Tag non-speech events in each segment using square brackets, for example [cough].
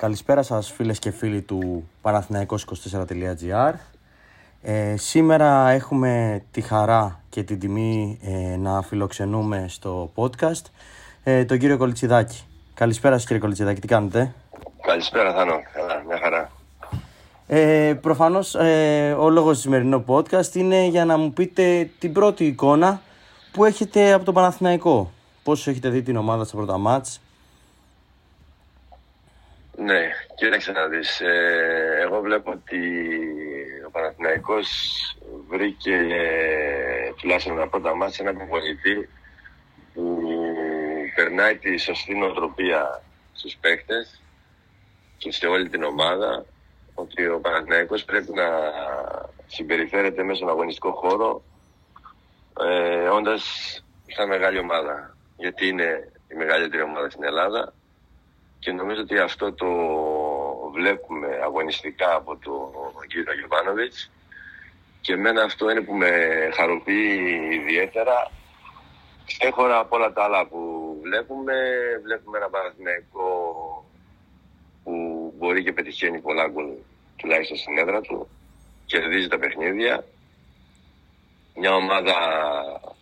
Καλησπέρα σας φίλες και φίλοι του Παναθηναϊκός24.gr ε, Σήμερα έχουμε τη χαρά και την τιμή ε, να φιλοξενούμε στο podcast ε, τον κύριο Κολιτσιδάκη. Καλησπέρα σας κύριε Κολιτσιδάκη, τι κάνετε; Καλησπέρα Θάνο, καλά, μια χαρά. Ε, προφανώς ε, ο λόγος του σημερινού podcast είναι για να μου πείτε την πρώτη εικόνα που έχετε από τον Παναθηναϊκό. Πώς έχετε δει την ομάδα στα πρώτα μάτς, ναι, κοίταξε να δεις. Ε, εγώ βλέπω ότι ο Παναθηναϊκός βρήκε ε, τουλάχιστον τα πρώτα μάτια ένα προπονητή που περνάει τη σωστή νοοτροπία στους παίχτες και σε όλη την ομάδα ότι ο Παναθηναϊκός πρέπει να συμπεριφέρεται μέσα στον αγωνιστικό χώρο ε, όντας σαν μεγάλη ομάδα. Γιατί είναι η μεγαλύτερη ομάδα στην Ελλάδα και νομίζω ότι αυτό το βλέπουμε αγωνιστικά από τον κύριο Γιωβάνοβιτς. Και εμένα αυτό είναι που με χαροποιεί ιδιαίτερα. Ξέχωρα από όλα τα άλλα που βλέπουμε βλέπουμε ένα Παναθηναϊκό που μπορεί και πετυχαίνει πολλά γκολ τουλάχιστον στην έδρα του κερδίζει τα παιχνίδια. Μια ομάδα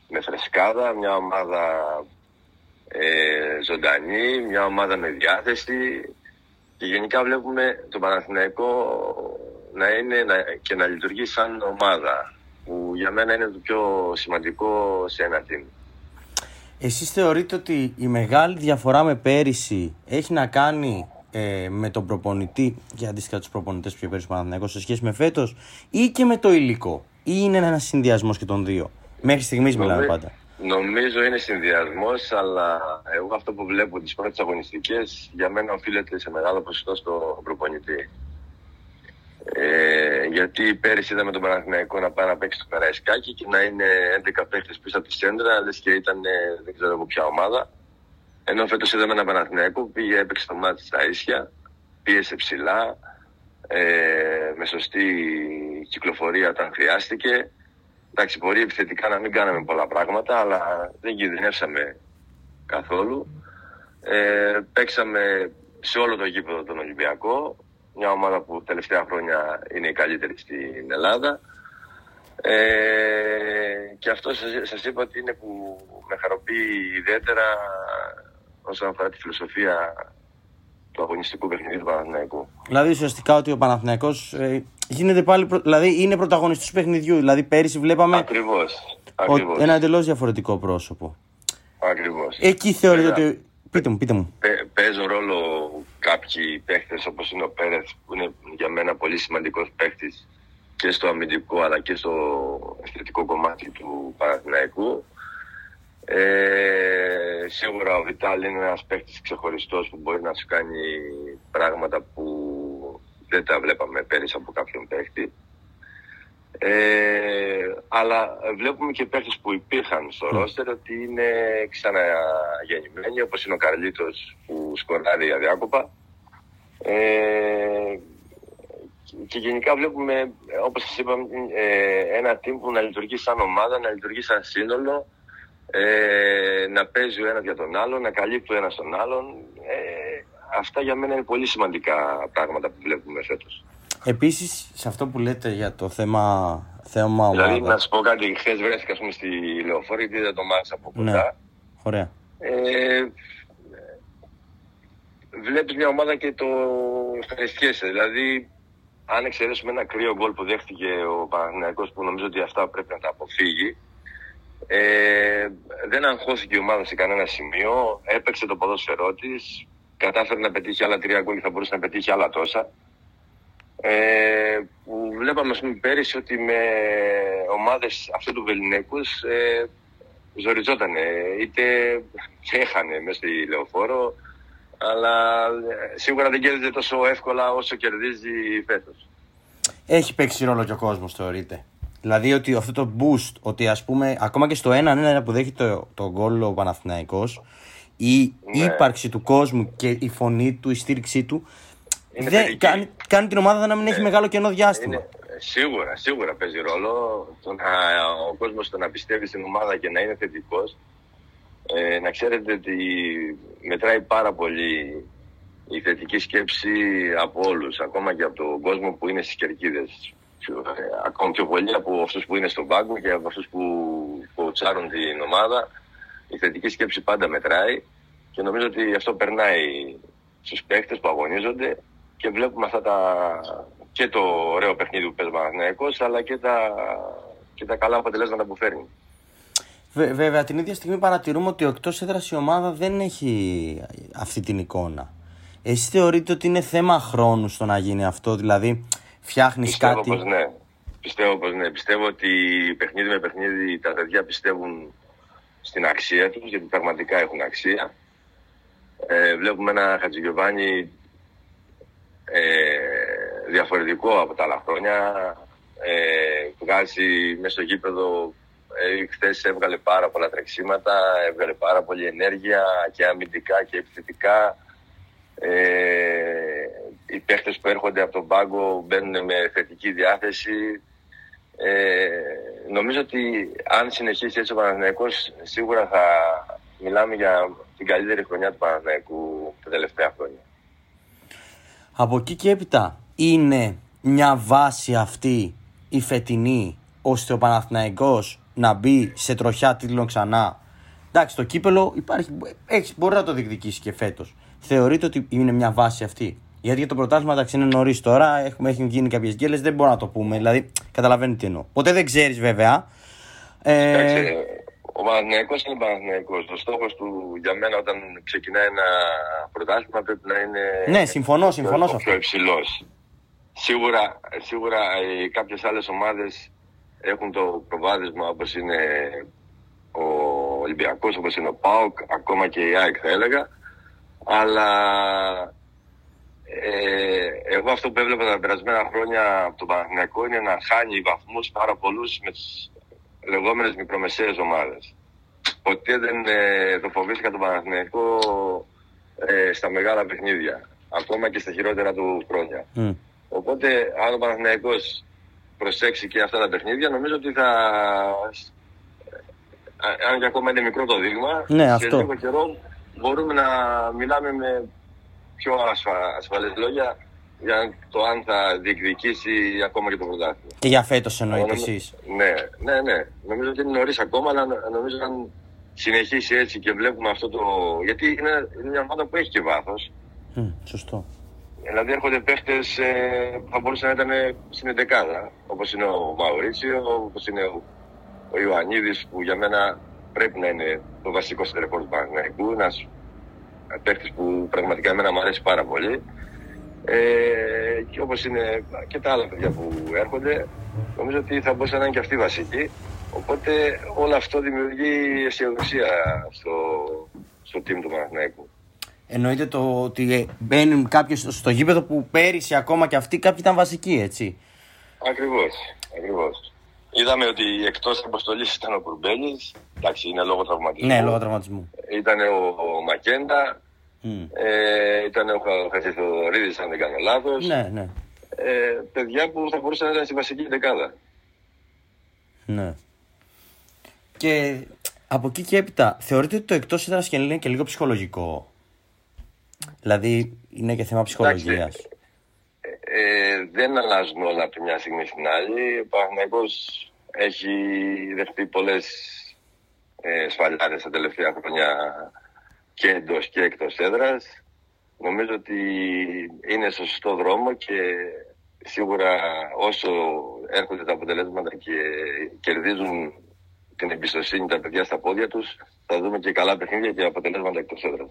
με φρεσκάδα, μια ομάδα ε, ζωντανή, μια ομάδα με διάθεση και γενικά βλέπουμε τον Παναθηναϊκό να είναι να, και να λειτουργεί σαν ομάδα που για μένα είναι το πιο σημαντικό σε ένα team. Εσείς θεωρείτε ότι η μεγάλη διαφορά με πέρυσι έχει να κάνει ε, με τον προπονητή και αντίστοιχα τους προπονητές που είχε πέρυσι Παναθηναϊκός σε σχέση με φέτος ή και με το υλικό ή είναι ένας συνδυασμός και των δύο; Μέχρι στιγμής μιλάμε πάντα. Νομίζω είναι συνδυασμός, αλλά εγώ αυτό που βλέπω τις πρώτες αγωνιστικές για μένα οφείλεται σε μεγάλο ποσοστό στο προπονητή. Ε, γιατί πέρυσι είδαμε τον Παναθηναϊκό να πάει να παίξει στο Καραϊσκάκι και να είναι 11 παίχτε πίσω από τη σέντρα, λες και ήταν δεν ξέρω από ποια ομάδα. Ενώ φέτος είδαμε ένα Παναθηναϊκό που πήγε, έπαιξε το μάτι στα ίσια, πίεσε ψηλά, ε, με σωστή κυκλοφορία όταν χρειάστηκε Εντάξει, μπορεί επιθετικά να μην κάναμε πολλά πράγματα, αλλά δεν κινδυνεύσαμε καθόλου. Ε, παίξαμε σε όλο το γήπεδο τον Ολυμπιακό, μια ομάδα που τελευταία χρόνια είναι η καλύτερη στην Ελλάδα. Ε, και αυτό σας, σας είπα ότι είναι που με χαροποιεί ιδιαίτερα όσον αφορά τη φιλοσοφία του αγωνιστικού παιχνιδιού του Παναθηναϊκού. Δηλαδή ουσιαστικά ότι ο Παναθηναϊκός ε, γίνεται πάλι, δηλαδή είναι πρωταγωνιστής του παιχνιδιού. Δηλαδή πέρυσι βλέπαμε Ακριβώς. ένα εντελώς διαφορετικό πρόσωπο. Ακριβώς. Εκεί θεωρείτε ότι. Πείτε μου, πείτε μου. παίζουν ρόλο κάποιοι παίχτε όπως είναι ο Πέρεθ, που είναι για μένα πολύ σημαντικός παίχτη και στο αμυντικό αλλά και στο αισθητικό κομμάτι του Παναθηναϊκού. Ε, σίγουρα ο Βιτάλ είναι ένας παίχτη ξεχωριστός που μπορεί να σου κάνει πράγματα που δεν τα βλέπαμε πέρυσι από κάποιον παίχτη. Ε, αλλά βλέπουμε και παίχτες που υπήρχαν στο mm. ρόστερ ότι είναι ξαναγεννημένοι όπως είναι ο Καρλίτος που σκοράρει αδιάκοπα ε, και γενικά βλέπουμε όπως σας είπαμε ε, ένα team που να λειτουργεί σαν ομάδα, να λειτουργεί σαν σύνολο ε, να παίζει ο ένας για τον άλλον, να καλύπτει ο ένας τον άλλον ε, αυτά για μένα είναι πολύ σημαντικά πράγματα που βλέπουμε φέτος. Επίσης, σε αυτό που λέτε για το θέμα, θέμα ομάδα... Δηλαδή, να σου πω κάτι, χθες βρέθηκα πούμε, στη λεωφόρη, γιατί είδα το μάτς από κοντά. Ναι, ωραία. Ε, βλέπεις μια ομάδα και το ευχαριστιέσαι. Δηλαδή, αν εξαιρέσουμε ένα κρύο γκολ που δέχτηκε ο Παναγενικό που νομίζω ότι αυτά πρέπει να τα αποφύγει, ε, δεν αγχώθηκε η ομάδα σε κανένα σημείο, έπαιξε το ποδόσφαιρό της, κατάφερε να πετύχει άλλα τρία γκολ θα μπορούσε να πετύχει άλλα τόσα. Ε, που βλέπαμε ας πούμε, πέρυσι ότι με ομάδες αυτού του Βελινέκους ε, ζοριζόταν είτε έχανε μέσα στη λεωφόρο αλλά ε, σίγουρα δεν κέρδιζε τόσο εύκολα όσο κερδίζει φέτος. Έχει παίξει ρόλο και ο κόσμος θεωρείται. Δηλαδή ότι αυτό το boost, ότι ας πούμε ακόμα και στο 1-1 που δέχει το, το γκολ ο Παναθηναϊκός η ναι. ύπαρξη του κόσμου και η φωνή του, η στήριξή του δεν, κάνει, κάνει, την ομάδα να μην έχει ε, μεγάλο κενό διάστημα. Είναι, σίγουρα, σίγουρα παίζει ρόλο το να, ο κόσμος το να πιστεύει στην ομάδα και να είναι θετικός. Ε, να ξέρετε ότι μετράει πάρα πολύ η θετική σκέψη από όλους, ακόμα και από τον κόσμο που είναι στις κερκίδες. Ακόμα πιο πολύ από αυτούς που είναι στον πάγκο και από αυτούς που, που τσάρουν την ομάδα. Η θετική σκέψη πάντα μετράει και νομίζω ότι αυτό περνάει στους παίχτες που αγωνίζονται και βλέπουμε αυτά τα, και το ωραίο παιχνίδι που παίζει ο αλλά και τα, και τα καλά αποτελέσματα που φέρνει. Βέβαια, την ίδια στιγμή παρατηρούμε ότι ο εκτός έδρας η ομάδα δεν έχει αυτή την εικόνα. Εσύ θεωρείτε ότι είναι θέμα χρόνου στο να γίνει αυτό, δηλαδή φτιάχνεις κάτι; Πως ναι. Πιστεύω πως ναι. Πιστεύω ότι παιχνίδι με παιχνίδι τα παιδιά πιστεύουν στην αξία τους, γιατί πραγματικά έχουν αξία. Ε, βλέπουμε ένα Χατζηγιοβάνι ε, διαφορετικό από τα άλλα χρόνια. Ε, βγάζει μέσα στο γήπεδο ε, Χθες έβγαλε πάρα πολλά τρεξίματα, έβγαλε πάρα πολλή ενέργεια και αμυντικά και επιθετικά. Ε, οι παίχτες που έρχονται από τον πάγκο μπαίνουν με θετική διάθεση. Ε, νομίζω ότι αν συνεχίσει έτσι ο Παναθηναϊκός σίγουρα θα μιλάμε για την καλύτερη χρονιά του Παναθηναϊκού τα τελευταία χρόνια. Από εκεί και έπειτα είναι μια βάση αυτή η φετινή ώστε ο Παναθηναϊκός να μπει σε τροχιά τίτλων ξανά. Εντάξει, το κύπελο υπάρχει, έχεις, μπορεί να το διεκδικήσει και φέτος. Θεωρείτε ότι είναι μια βάση αυτή; Γιατί για το πρωτάθλημα εντάξει είναι νωρίς τώρα, έχουμε, έχουν γίνει κάποιες γκέλες, δεν μπορούμε να το πούμε. Δηλαδή, καταλαβαίνετε τι εννοώ. Ποτέ δεν ξέρεις βέβαια. Ε... ο Παναθυναϊκό είναι Παναθυναϊκό. Ο στόχος του για μένα όταν ξεκινάει ένα πρωτάθλημα πρέπει να είναι. Ναι, συμφωνώ, συμφωνώ σε αυτό. υψηλός. Σίγουρα, σίγουρα ε, κάποιες άλλες ομάδες έχουν το προβάδισμα όπως είναι ο Ολυμπιακός, όπως είναι ο ΠΑΟΚ, ακόμα και η ΑΕΚ θα έλεγα. Αλλά ε, εγώ αυτό που έβλεπα τα περασμένα χρόνια από τον Παναθηναϊκό είναι να χάνει βαθμούς πάρα πολλούς με τις λεγόμενες μικρομεσαίες ομάδες. Ποτέ δεν ε, το φοβήθηκα τον Παναθηναϊκό ε, στα μεγάλα παιχνίδια. Ακόμα και στα χειρότερα του χρόνια. Οπότε αν ο Παναθηναϊκός προσέξει και αυτά τα παιχνίδια, νομίζω ότι θα. Αν και ακόμα είναι μικρό το δείγμα, ναι, σε λίγο καιρό μπορούμε να μιλάμε με πιο ασφα... ασφαλές λόγια για το αν θα διεκδικήσει ακόμα και το πρωτάθλημα. Και για φέτος εννοείται εσείς. Ναι, ναι, ναι. Νομίζω ότι είναι νωρίς ακόμα, αλλά νομίζω αν συνεχίσει έτσι και βλέπουμε αυτό το. Γιατί είναι, είναι μια ομάδα που έχει και βάθος. σωστό. Δηλαδή έρχονται παίχτε ε, που θα μπορούσαν να ήταν στην 11 όπως είναι ο Μαουρίτσιο, όπως είναι ο, ο Ιωαννίδης, που για μένα πρέπει να είναι το βασικό στερεφόρ του Παναγενικού. Ένας παίχτη που πραγματικά εμένα μου αρέσει πάρα πολύ. Ε, και όπως είναι και τα άλλα παιδιά που έρχονται, νομίζω ότι θα μπορούσαν να είναι και αυτοί βασικοί. Οπότε όλο αυτό δημιουργεί αισιοδοξία στο, στο team του Παναγενικού. Εννοείται το ότι μπαίνουν κάποιοι στο γήπεδο που πέρυσι ακόμα και αυτοί κάποιοι ήταν βασικοί, έτσι; Ακριβώς. Ακριβώς. Είδαμε ότι εκτός αποστολής ήταν ο Κουρμπέλης. Εντάξει, είναι λόγω τραυματισμού. Ναι, λόγω τραυματισμού. Ήταν ο, ο Μακέντα. Mm. Ε, ήταν ο Χατζηθοδωρίδη, αν δεν κάνω λάθος. Ναι, ναι. Ε, παιδιά που θα μπορούσαν να ήταν στη βασική δεκάδα. Ναι. Και από εκεί και έπειτα, θεωρείτε ότι το εκτός έδρας και είναι και λίγο ψυχολογικό; Δηλαδή είναι και θέμα ψυχολογίας. Ε, δεν αλλάζουν όλα από τη μια στιγμή στην άλλη. Ο Παναγενικό έχει δεχτεί πολλές ε, σφαλιάρες τα τελευταία χρόνια και εντός και εκτός έδρας. Νομίζω ότι είναι στο σωστό δρόμο και σίγουρα όσο έρχονται τα αποτελέσματα και κερδίζουν την εμπιστοσύνη τα παιδιά στα πόδια τους θα δούμε και καλά παιχνίδια και αποτελέσματα εκτός έδρας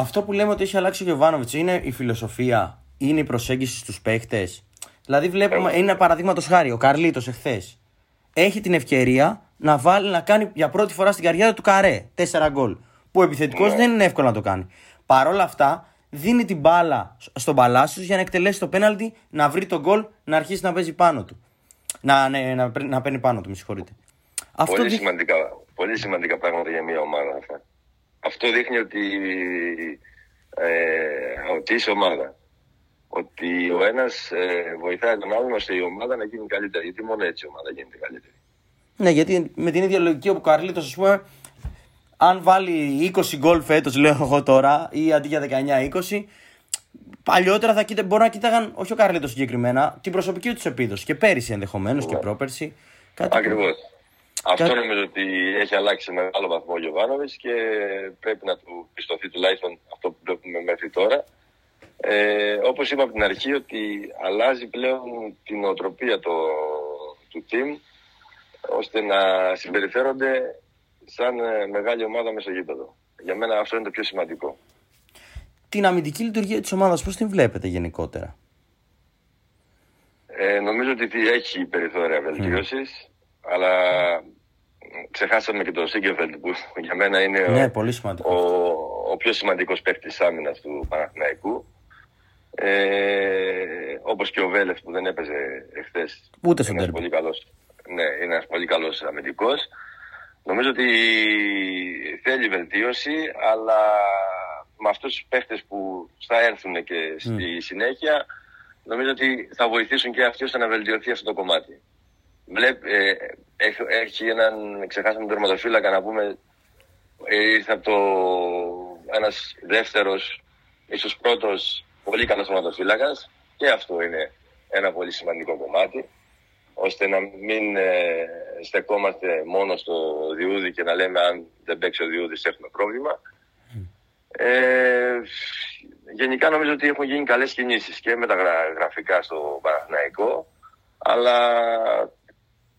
αυτό που λέμε ότι έχει αλλάξει ο Γιωβάνοβιτ είναι η φιλοσοφία, είναι η προσέγγιση στους παίχτες; Δηλαδή, βλέπουμε, είναι ένα παραδείγματος χάρη, ο Καρλίτος εχθές. Έχει την ευκαιρία να, βάλει, να κάνει για πρώτη φορά στην καριέρα του καρέ. Τέσσερα γκολ. Που ο επιθετικός ναι. δεν είναι εύκολο να το κάνει. Παρ' όλα αυτά, δίνει την μπάλα στον Παλάσιος για να εκτελέσει το πέναλτι, να βρει τον γκολ, να αρχίσει να παίζει πάνω του. Να, ναι, να, να παίρνει πάνω του, με συγχωρείτε. Πολύ, σημαντικά, πολύ σημαντικά πράγματα για μια ομάδα αυτά αυτό δείχνει ότι, ε, ότι είσαι ομάδα. Ότι ο ένας ε, βοηθάει τον άλλον ώστε η ομάδα να γίνει καλύτερη. Γιατί μόνο έτσι η ομάδα γίνεται καλύτερη. Ναι, γιατί με την ίδια λογική ο Καρλίτος, ας πούμε, αν βάλει 20 γκολ φέτος, λέω εγώ τώρα, ή αντί για 19-20, παλιότερα θα κοίτα, μπορεί να κοίταγαν, όχι ο Καρλίτος συγκεκριμένα, την προσωπική του επίδοση. Και πέρυσι ενδεχομένως και πρόπερσι. Ακριβώς. Αυτό Κάτι... νομίζω ότι έχει αλλάξει σε μεγάλο βαθμό ο Γιωβάνοβιτς και πρέπει να του πιστωθεί τουλάχιστον αυτό που βλέπουμε μέχρι τώρα. Ε, Όπως είπα από την αρχή, ότι αλλάζει πλέον την οτροπία το, του team ώστε να συμπεριφέρονται σαν ε, μεγάλη ομάδα μέσα γήπεδο. Για μένα αυτό είναι το πιο σημαντικό. Την αμυντική λειτουργία της ομάδας πώς την βλέπετε γενικότερα; Ε, νομίζω ότι έχει περιθώρια βελτίωσης, αλλά ξεχάσαμε και τον Σίγκεφελτ που [laughs] για μένα είναι ναι, ο, πολύ ο, ο, πιο σημαντικός παίκτης άμυνας του Παναθηναϊκού. Ε, Όπως και ο Βέλεφ που δεν έπαιζε εχθές. Ούτε στον είναι πολύ καλός, Ναι, είναι ένας πολύ καλός αμυντικός. Νομίζω ότι θέλει βελτίωση, αλλά με αυτούς τους παίχτες που θα έρθουν και στη συνέχεια, νομίζω ότι θα βοηθήσουν και αυτοί ώστε να βελτιωθεί αυτό το κομμάτι. Βλέπ, ε, έχει έναν, ξεχάσαμε τον τερματοφύλακα να πούμε, ε, ήρθε από το ένας δεύτερος, ίσως πρώτος πολύ καλό τερματοφύλακα και αυτό είναι ένα πολύ σημαντικό κομμάτι ώστε να μην ε, στεκόμαστε μόνο στο διούδι και να λέμε αν δεν παίξει ο διούδης έχουμε πρόβλημα. Ε, γενικά νομίζω ότι έχουν γίνει καλές κινήσεις και με τα γραφικά στο Παναθηναϊκό αλλά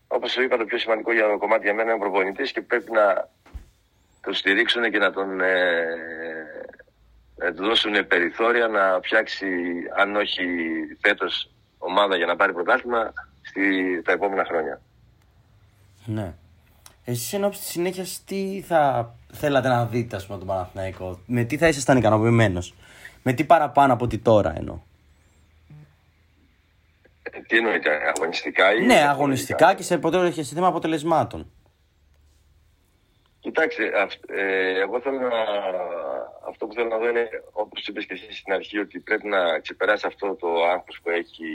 όπως είπα το πιο σημαντικό για το κομμάτι για μένα είναι ο προπονητής και πρέπει να το στηρίξουν και να τον ε, να του δώσουν περιθώρια να φτιάξει, αν όχι φέτος ομάδα για να πάρει πρωτάθλημα, στη, τα επόμενα χρόνια. Ναι. Εσείς εν της συνέχειας τι θα θέλατε να δείτε, ας πούμε, τον Παναθηναϊκό, με τι θα ήσασταν ικανοποιημένος, με τι παραπάνω από ότι τώρα εννοώ; Ε, τι εννοείται, αγωνιστικά ή. Ναι, αγωνιστικά και σε, σε θέμα αποτελεσμάτων. Κοιτάξτε, ε, εγώ θέλω να, αυτό που θέλω να δω είναι, όπως είπες και εσύ στην αρχή, ότι πρέπει να ξεπεράσει αυτό το άγχος που έχει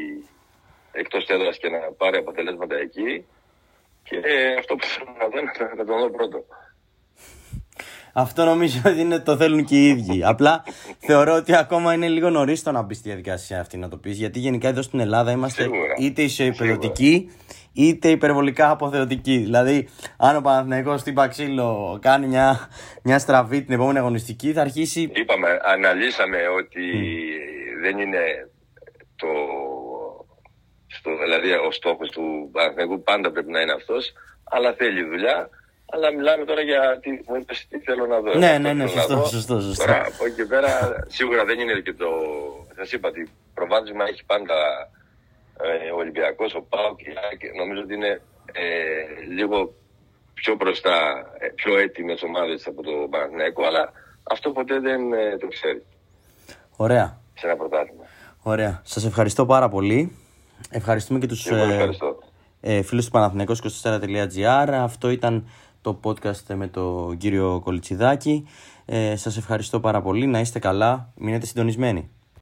εκτός έδρας και να πάρει αποτελέσματα εκεί. Και αυτό που θέλω να δω είναι να το δω πρώτο. Αυτό νομίζω ότι είναι, το θέλουν και οι ίδιοι. Απλά θεωρώ ότι ακόμα είναι λίγο νωρίς το να μπει στη διαδικασία αυτή να το πεις. Γιατί γενικά εδώ στην Ελλάδα είμαστε Σίγουρα. είτε ισοϊπεδοτικοί είτε υπερβολικά αποθεωτικοί. Δηλαδή, αν ο Παναθηναϊκός στην Παξίλο κάνει μια, μια στραβή την επόμενη αγωνιστική, θα αρχίσει. Είπαμε, αναλύσαμε ότι δεν είναι το. Στο, δηλαδή, ο στόχος του Παναθηναϊκού πάντα πρέπει να είναι αυτός, αλλά θέλει δουλειά. Αλλά μιλάμε τώρα για τι μου τι θέλω να δω. Ναι, ναι, ναι, σωστό, σωστό, σωστό. Τώρα, από εκεί και πέρα, σίγουρα δεν είναι και το. Σας είπα ότι προβάδισμα έχει πάντα ε, ο Ολυμπιακός, ο Πάοκ. Νομίζω ότι είναι ε, λίγο πιο μπροστά, ε, πιο έτοιμες ομάδες από το Παναθηναϊκό, αλλά αυτό ποτέ δεν ε, το ξέρει. Ωραία. Σε ένα πρωτάθλημα. Ωραία. Σας ευχαριστώ πάρα πολύ. Ευχαριστούμε και τους ε, φίλους του Παναθηναϊκού 24.gr. Αυτό ήταν το podcast με τον κύριο Κολιτσιδάκη. Ε, σας ευχαριστώ πάρα πολύ. Να είστε καλά. Μείνετε συντονισμένοι.